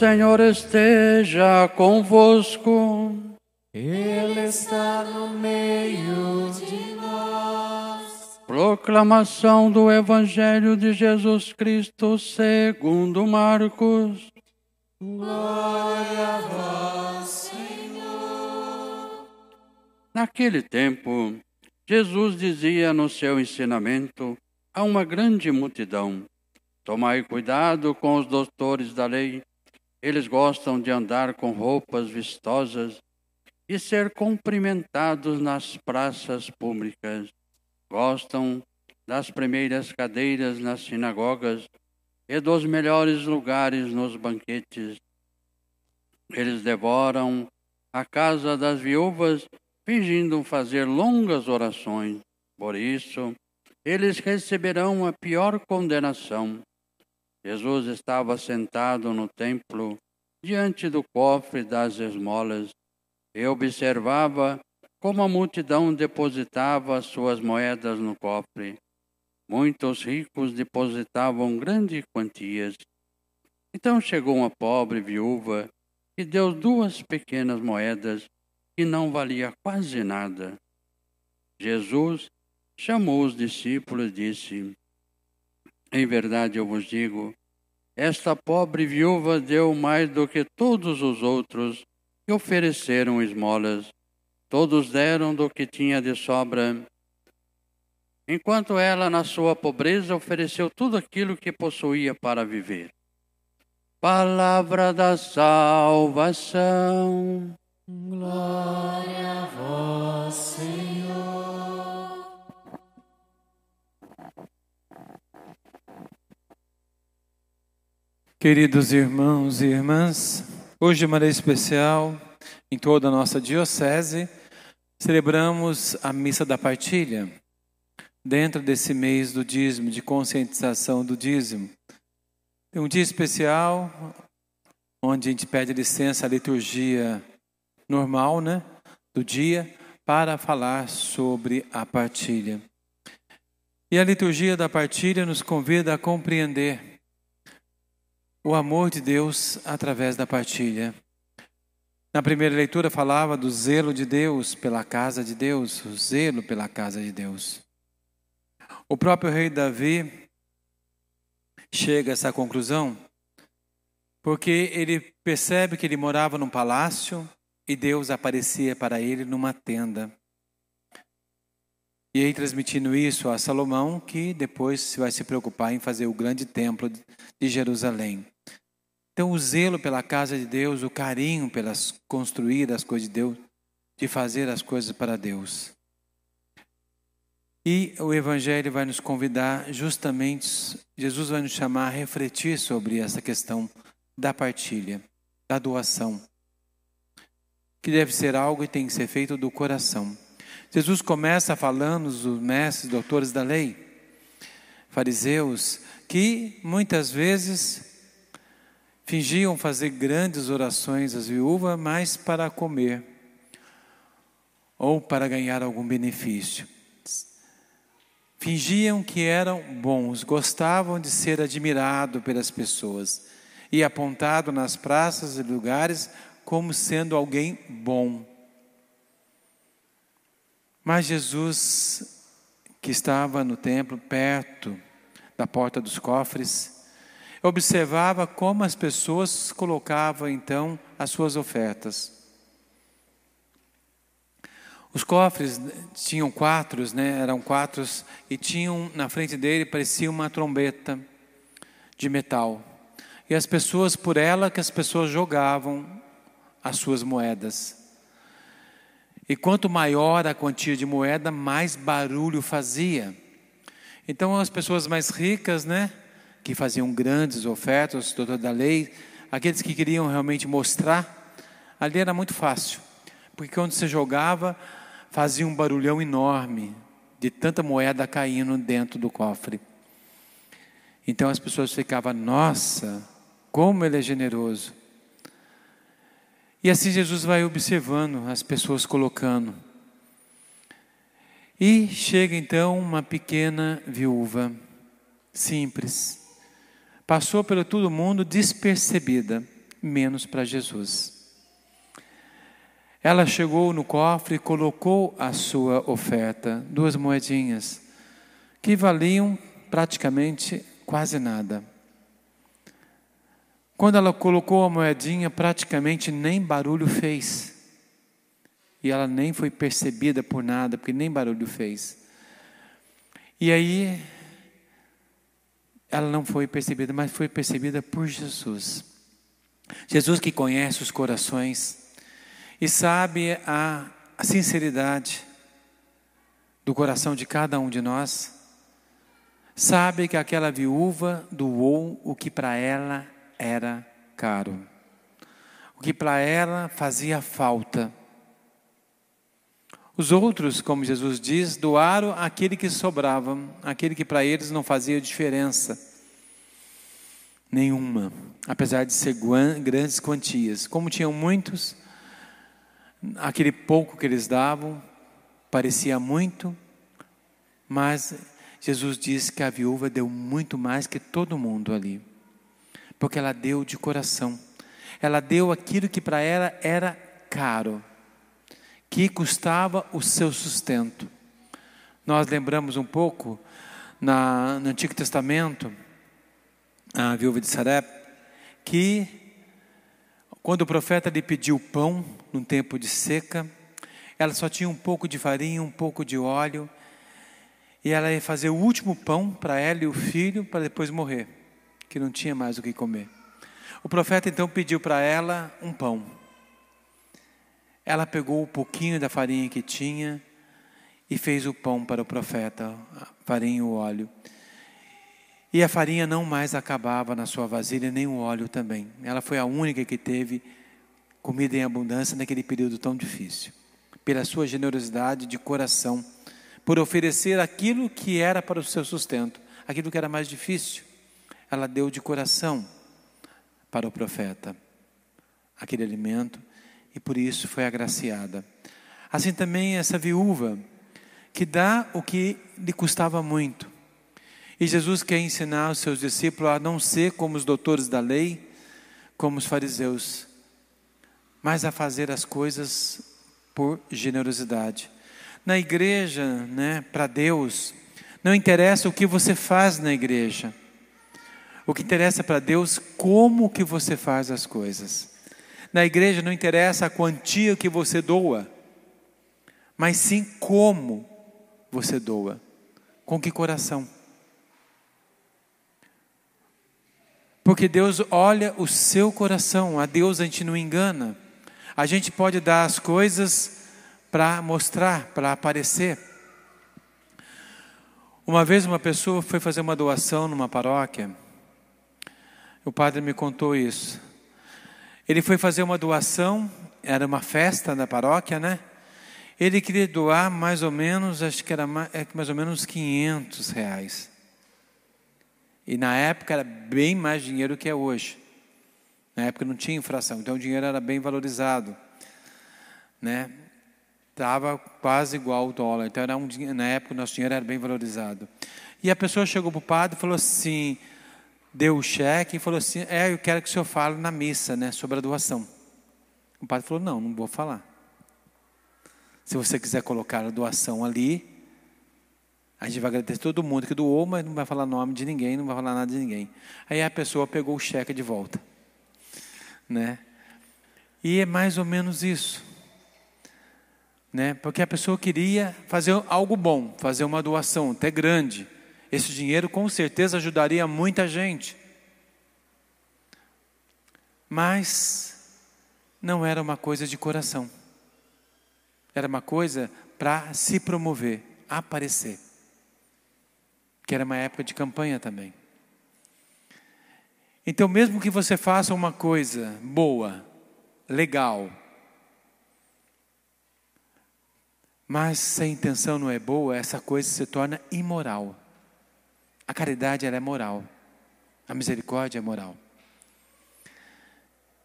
Senhor esteja convosco. Ele está no meio de nós. Proclamação do Evangelho de Jesus Cristo segundo Marcos. Glória a vós, Senhor. Naquele tempo, Jesus dizia no seu ensinamento a uma grande multidão: Tomai cuidado com os doutores da lei. Eles gostam de andar com roupas vistosas e ser cumprimentados nas praças públicas. Gostam das primeiras cadeiras nas sinagogas e dos melhores lugares nos banquetes. Eles devoram a casa das viúvas, fingindo fazer longas orações. Por isso, eles receberão a pior condenação. Jesus estava sentado no templo, diante do cofre das esmolas, e observava como a multidão depositava suas moedas no cofre. Muitos ricos depositavam grandes quantias. Então chegou uma pobre viúva que deu duas pequenas moedas que não valia quase nada. Jesus chamou os discípulos e disse: em verdade eu vos digo, esta pobre viúva deu mais do que todos os outros que ofereceram esmolas. Todos deram do que tinha de sobra, enquanto ela, na sua pobreza, ofereceu tudo aquilo que possuía para viver. Palavra da salvação. Glória a Senhor. Queridos irmãos e irmãs, hoje de maneira especial, em toda a nossa diocese, celebramos a missa da partilha, dentro desse mês do dízimo, de conscientização do dízimo. É um dia especial, onde a gente pede licença à liturgia normal, né, do dia, para falar sobre a partilha. E a liturgia da partilha nos convida a compreender o amor de Deus através da partilha. Na primeira leitura falava do zelo de Deus pela casa de Deus, o zelo pela casa de Deus. O próprio rei Davi chega a essa conclusão porque ele percebe que ele morava num palácio e Deus aparecia para ele numa tenda. E aí transmitindo isso a Salomão, que depois vai se preocupar em fazer o grande templo de Jerusalém. Então, o zelo pela casa de Deus, o carinho pelas construir as coisas de Deus, de fazer as coisas para Deus. E o Evangelho vai nos convidar justamente, Jesus vai nos chamar a refletir sobre essa questão da partilha, da doação, que deve ser algo e tem que ser feito do coração. Jesus começa falando dos mestres, doutores da lei, fariseus, que muitas vezes fingiam fazer grandes orações às viúvas, mas para comer ou para ganhar algum benefício. Fingiam que eram bons, gostavam de ser admirados pelas pessoas e apontado nas praças e lugares como sendo alguém bom. Mas Jesus, que estava no templo, perto da porta dos cofres, observava como as pessoas colocavam então as suas ofertas. Os cofres tinham quatro, né? Eram quatro e tinham na frente dele parecia uma trombeta de metal. E as pessoas por ela que as pessoas jogavam as suas moedas. E quanto maior a quantia de moeda, mais barulho fazia. Então as pessoas mais ricas, né, que faziam grandes ofertas, doutor da lei, aqueles que queriam realmente mostrar, ali era muito fácil. Porque quando você jogava, fazia um barulhão enorme de tanta moeda caindo dentro do cofre. Então as pessoas ficavam, nossa, como ele é generoso. E assim Jesus vai observando as pessoas colocando. E chega então uma pequena viúva, simples, passou pelo todo mundo despercebida, menos para Jesus. Ela chegou no cofre e colocou a sua oferta, duas moedinhas, que valiam praticamente quase nada. Quando ela colocou a moedinha, praticamente nem barulho fez. E ela nem foi percebida por nada, porque nem barulho fez. E aí, ela não foi percebida, mas foi percebida por Jesus. Jesus que conhece os corações e sabe a, a sinceridade do coração de cada um de nós, sabe que aquela viúva doou o que para ela era caro, o que para ela fazia falta. Os outros, como Jesus diz, doaram aquele que sobrava, aquele que para eles não fazia diferença nenhuma, apesar de ser grandes quantias. Como tinham muitos, aquele pouco que eles davam parecia muito, mas Jesus disse que a viúva deu muito mais que todo mundo ali, porque ela deu de coração, ela deu aquilo que para ela era caro, que custava o seu sustento. Nós lembramos um pouco na, no Antigo Testamento, a viúva de Sarep, que quando o profeta lhe pediu pão num tempo de seca, ela só tinha um pouco de farinha, um pouco de óleo, e ela ia fazer o último pão para ela e o filho para depois morrer, que não tinha mais o que comer. O profeta então pediu para ela um pão. Ela pegou o pouquinho da farinha que tinha e fez o pão para o profeta, farinha e o óleo. E a farinha não mais acabava na sua vasilha, nem o óleo também. Ela foi a única que teve comida em abundância naquele período tão difícil. Pela sua generosidade de coração, por oferecer aquilo que era para o seu sustento, aquilo que era mais difícil, ela deu de coração para o profeta aquele alimento e por isso foi agraciada. Assim também essa viúva que dá o que lhe custava muito e Jesus quer ensinar os seus discípulos a não ser como os doutores da lei, como os fariseus, mas a fazer as coisas por generosidade. Na igreja, né, para Deus, não interessa o que você faz na igreja. O que interessa para Deus como que você faz as coisas. Na igreja não interessa a quantia que você doa, mas sim como você doa. Com que coração? Porque Deus olha o seu coração, a Deus a gente não engana. A gente pode dar as coisas para mostrar, para aparecer. Uma vez uma pessoa foi fazer uma doação numa paróquia, o padre me contou isso. Ele foi fazer uma doação, era uma festa na paróquia, né? Ele queria doar mais ou menos, acho que era mais, é mais ou menos 500 reais. E na época era bem mais dinheiro que é hoje. Na época não tinha inflação, então o dinheiro era bem valorizado. Né? Estava quase igual ao dólar. Então era um, na época o nosso dinheiro era bem valorizado. E a pessoa chegou para o padre e falou assim, deu o cheque e falou assim, é, eu quero que o senhor fale na missa, né, sobre a doação. O padre falou, não, não vou falar. Se você quiser colocar a doação ali, a gente vai agradecer todo mundo que doou, mas não vai falar nome de ninguém, não vai falar nada de ninguém. Aí a pessoa pegou o cheque de volta. Né? E é mais ou menos isso. Né? Porque a pessoa queria fazer algo bom, fazer uma doação, até grande. Esse dinheiro com certeza ajudaria muita gente. Mas não era uma coisa de coração. Era uma coisa para se promover, aparecer que era uma época de campanha também. Então, mesmo que você faça uma coisa boa, legal, mas se a intenção não é boa, essa coisa se torna imoral. A caridade é moral, a misericórdia é moral.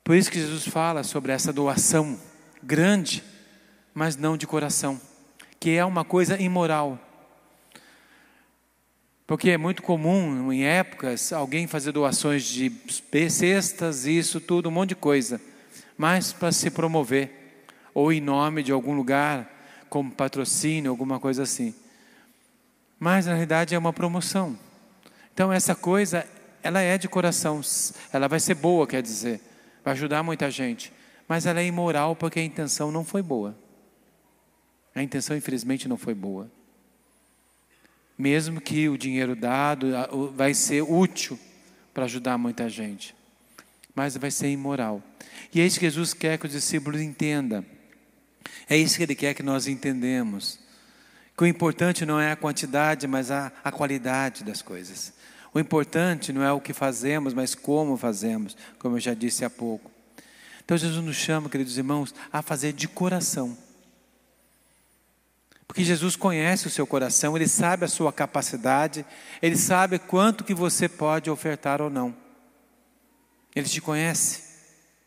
Por isso que Jesus fala sobre essa doação grande, mas não de coração, que é uma coisa imoral. Porque é muito comum em épocas alguém fazer doações de cestas, isso tudo, um monte de coisa, mas para se promover, ou em nome de algum lugar, como patrocínio, alguma coisa assim. Mas na realidade é uma promoção. Então essa coisa, ela é de coração, ela vai ser boa, quer dizer, vai ajudar muita gente, mas ela é imoral porque a intenção não foi boa. A intenção, infelizmente, não foi boa mesmo que o dinheiro dado vai ser útil para ajudar muita gente, mas vai ser imoral. E é isso que Jesus quer que os discípulos entendam. É isso que Ele quer que nós entendemos. Que o importante não é a quantidade, mas a, a qualidade das coisas. O importante não é o que fazemos, mas como fazemos, como eu já disse há pouco. Então Jesus nos chama, queridos irmãos, a fazer de coração. Porque Jesus conhece o seu coração, ele sabe a sua capacidade, ele sabe quanto que você pode ofertar ou não. Ele te conhece,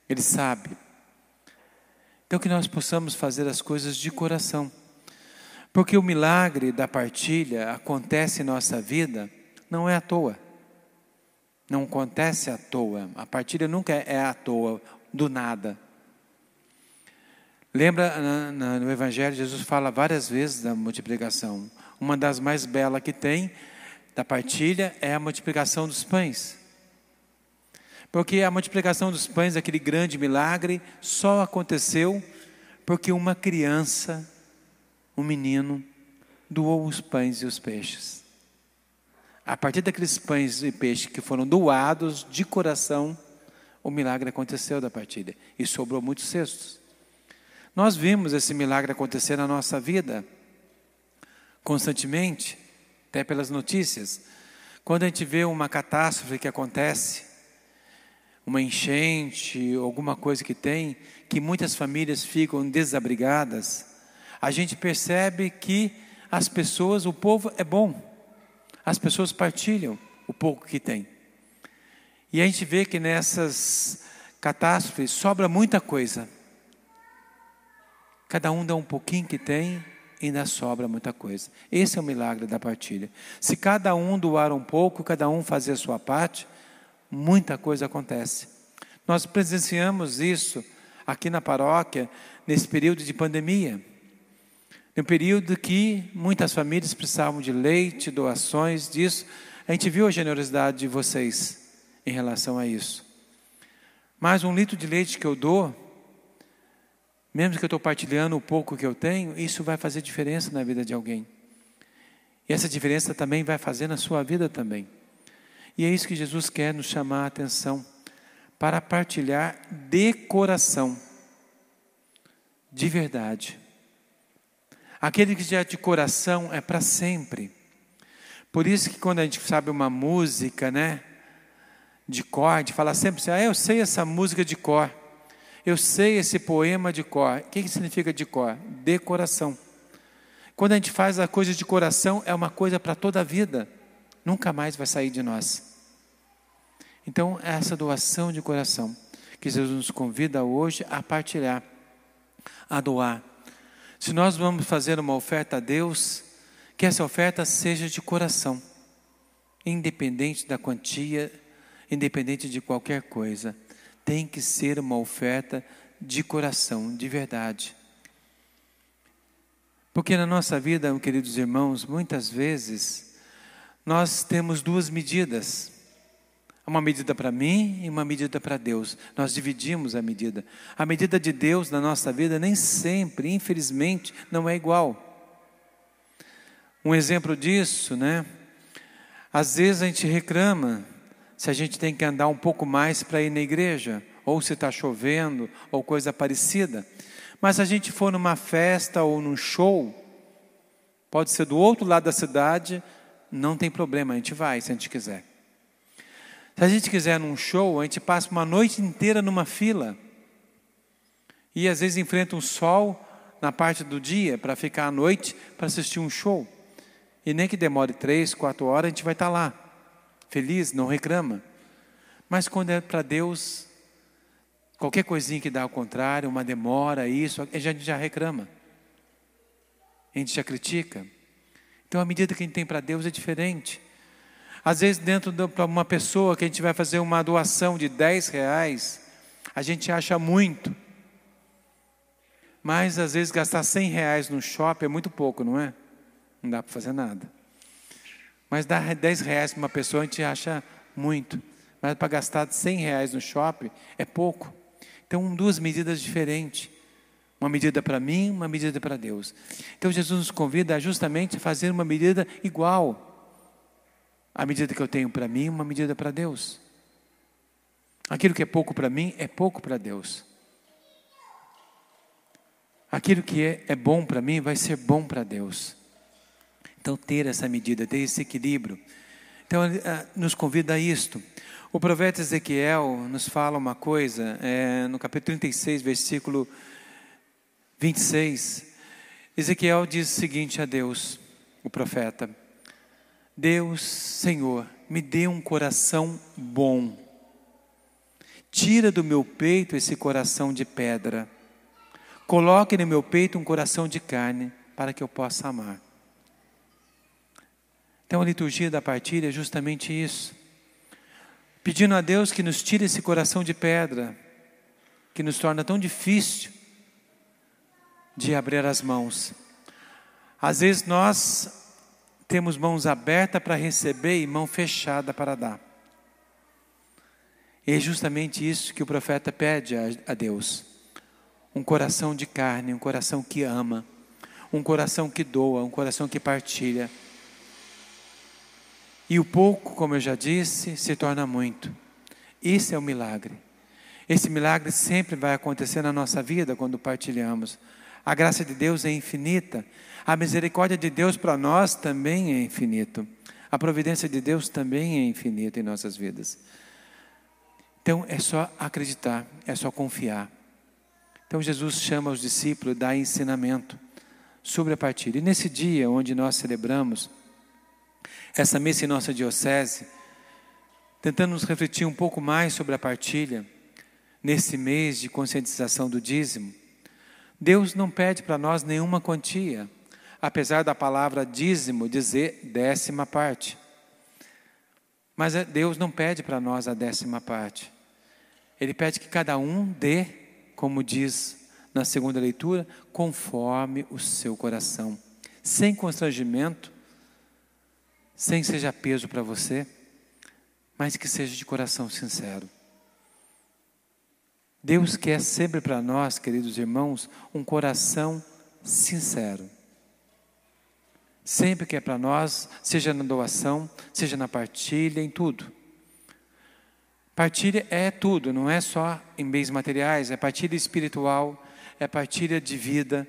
ele sabe. Então que nós possamos fazer as coisas de coração. Porque o milagre da partilha acontece em nossa vida não é à toa. Não acontece à toa. A partilha nunca é à toa, do nada. Lembra no Evangelho, Jesus fala várias vezes da multiplicação. Uma das mais belas que tem da partilha é a multiplicação dos pães. Porque a multiplicação dos pães, aquele grande milagre, só aconteceu porque uma criança, um menino, doou os pães e os peixes. A partir daqueles pães e peixes que foram doados de coração, o milagre aconteceu da partilha. E sobrou muitos cestos. Nós vimos esse milagre acontecer na nossa vida, constantemente, até pelas notícias. Quando a gente vê uma catástrofe que acontece, uma enchente, alguma coisa que tem, que muitas famílias ficam desabrigadas, a gente percebe que as pessoas, o povo é bom, as pessoas partilham o pouco que tem. E a gente vê que nessas catástrofes sobra muita coisa. Cada um dá um pouquinho que tem e ainda sobra muita coisa. Esse é o milagre da partilha. Se cada um doar um pouco, cada um fazer a sua parte, muita coisa acontece. Nós presenciamos isso aqui na paróquia nesse período de pandemia. Um período que muitas famílias precisavam de leite, doações disso. A gente viu a generosidade de vocês em relação a isso. Mas um litro de leite que eu dou, mesmo que eu estou partilhando o pouco que eu tenho, isso vai fazer diferença na vida de alguém. E essa diferença também vai fazer na sua vida também. E é isso que Jesus quer nos chamar a atenção, para partilhar de coração, de verdade. Aquele que já é de coração é para sempre. Por isso que quando a gente sabe uma música, né, de cor, a gente fala sempre assim, ah, eu sei essa música de cor. Eu sei esse poema de cor. O que, que significa de cor? Decoração. Quando a gente faz a coisa de coração, é uma coisa para toda a vida. Nunca mais vai sair de nós. Então, é essa doação de coração que Jesus nos convida hoje a partilhar, a doar. Se nós vamos fazer uma oferta a Deus, que essa oferta seja de coração, independente da quantia, independente de qualquer coisa tem que ser uma oferta de coração, de verdade. Porque na nossa vida, queridos irmãos, muitas vezes nós temos duas medidas. Uma medida para mim e uma medida para Deus. Nós dividimos a medida. A medida de Deus na nossa vida nem sempre, infelizmente, não é igual. Um exemplo disso, né? Às vezes a gente reclama se a gente tem que andar um pouco mais para ir na igreja, ou se está chovendo, ou coisa parecida. Mas se a gente for numa festa ou num show, pode ser do outro lado da cidade, não tem problema, a gente vai se a gente quiser. Se a gente quiser num show, a gente passa uma noite inteira numa fila. E às vezes enfrenta um sol na parte do dia para ficar à noite para assistir um show. E nem que demore três, quatro horas, a gente vai estar tá lá feliz, não reclama. Mas quando é para Deus, qualquer coisinha que dá ao contrário, uma demora, isso, a gente já reclama. A gente já critica. Então a medida que a gente tem para Deus é diferente. Às vezes, dentro para uma pessoa que a gente vai fazer uma doação de 10 reais, a gente acha muito. Mas às vezes gastar 100 reais no shopping é muito pouco, não é? Não dá para fazer nada. Mas dar 10 reais para uma pessoa a gente acha muito. Mas para gastar 100 reais no shopping é pouco. Então, duas medidas diferentes. Uma medida para mim, uma medida para Deus. Então, Jesus nos convida justamente a fazer uma medida igual. A medida que eu tenho para mim, uma medida para Deus. Aquilo que é pouco para mim, é pouco para Deus. Aquilo que é, é bom para mim, vai ser bom para Deus. Então, ter essa medida, ter esse equilíbrio. Então, nos convida a isto. O profeta Ezequiel nos fala uma coisa, é, no capítulo 36, versículo 26. Ezequiel diz o seguinte a Deus, o profeta: Deus, Senhor, me dê um coração bom. Tira do meu peito esse coração de pedra. Coloque no meu peito um coração de carne, para que eu possa amar. Então a liturgia da partilha é justamente isso pedindo a Deus que nos tire esse coração de pedra, que nos torna tão difícil de abrir as mãos. Às vezes nós temos mãos abertas para receber e mão fechada para dar. E é justamente isso que o profeta pede a, Deus: um coração de carne, um coração que ama, um coração que doa, um coração que partilha. E o pouco, como eu já disse, se torna muito. Isso é o milagre. Esse milagre sempre vai acontecer na nossa vida quando partilhamos. A graça de Deus é infinita. A misericórdia de Deus para nós também é infinito. A providência de Deus também é infinita em nossas vidas. Então é só acreditar, é só confiar. Então Jesus chama os discípulos a dar ensinamento sobre a partilha. E nesse dia onde nós celebramos essa missa em nossa diocese, tentando nos refletir um pouco mais sobre a partilha, nesse mês de conscientização do dízimo. Deus não pede para nós nenhuma quantia, apesar da palavra dízimo dizer décima parte. Mas é, Deus não pede para nós a décima parte. Ele pede que cada um dê, como diz na segunda leitura, conforme o seu coração, sem constrangimento, sem seja peso para você, mas que seja de coração sincero. Deus quer sempre para nós, queridos irmãos, um coração sincero. Sempre quer para nós, seja na doação, seja na partilha, em tudo. Partilha é tudo, não é só em bens materiais, é partilha espiritual, é partilha de vida,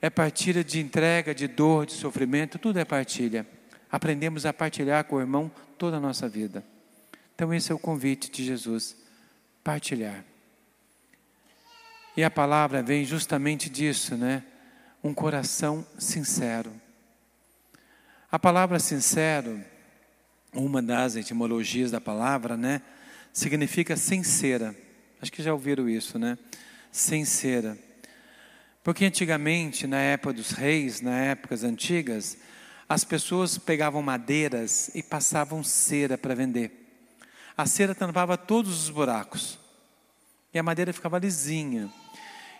é partilha de entrega, de dor, de sofrimento, tudo é partilha aprendemos a partilhar com o irmão toda a nossa vida. Então, esse é o convite de Jesus: partilhar. E a palavra vem justamente disso, né? Um coração sincero. A palavra sincero, uma das etimologias da palavra, né? Significa sincera. Acho que já ouviram isso, né? Sincera. Porque antigamente, na época dos reis, na épocas antigas, as pessoas pegavam madeiras e passavam cera para vender. A cera tampava todos os buracos. E a madeira ficava lisinha.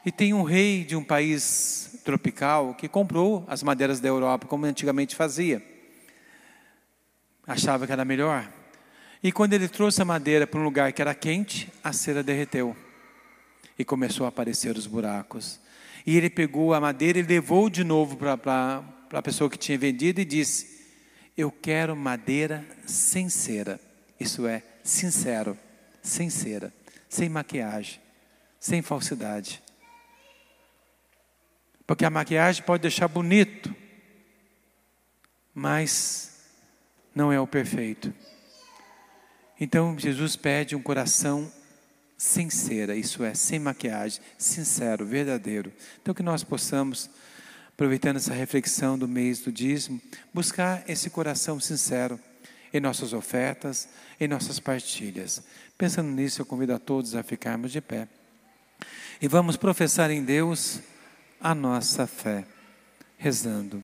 E tem um rei de um país tropical que comprou as madeiras da Europa, como antigamente fazia. Achava que era melhor. E quando ele trouxe a madeira para um lugar que era quente, a cera derreteu. E começou a aparecer os buracos. E ele pegou a madeira e levou de novo para a pessoa que tinha vendido e disse: Eu quero madeira sem cera. Isso é, sincero, sem cera, sem maquiagem, sem falsidade. Porque a maquiagem pode deixar bonito, mas não é o perfeito. Então Jesus pede um coração sem cera, isso é, sem maquiagem, sincero, verdadeiro. Então que nós possamos aproveitando essa reflexão do mês do dízimo, buscar esse coração sincero em nossas ofertas, em nossas partilhas. Pensando nisso, eu convido a todos a ficarmos de pé. E vamos professar em Deus a nossa fé, rezando.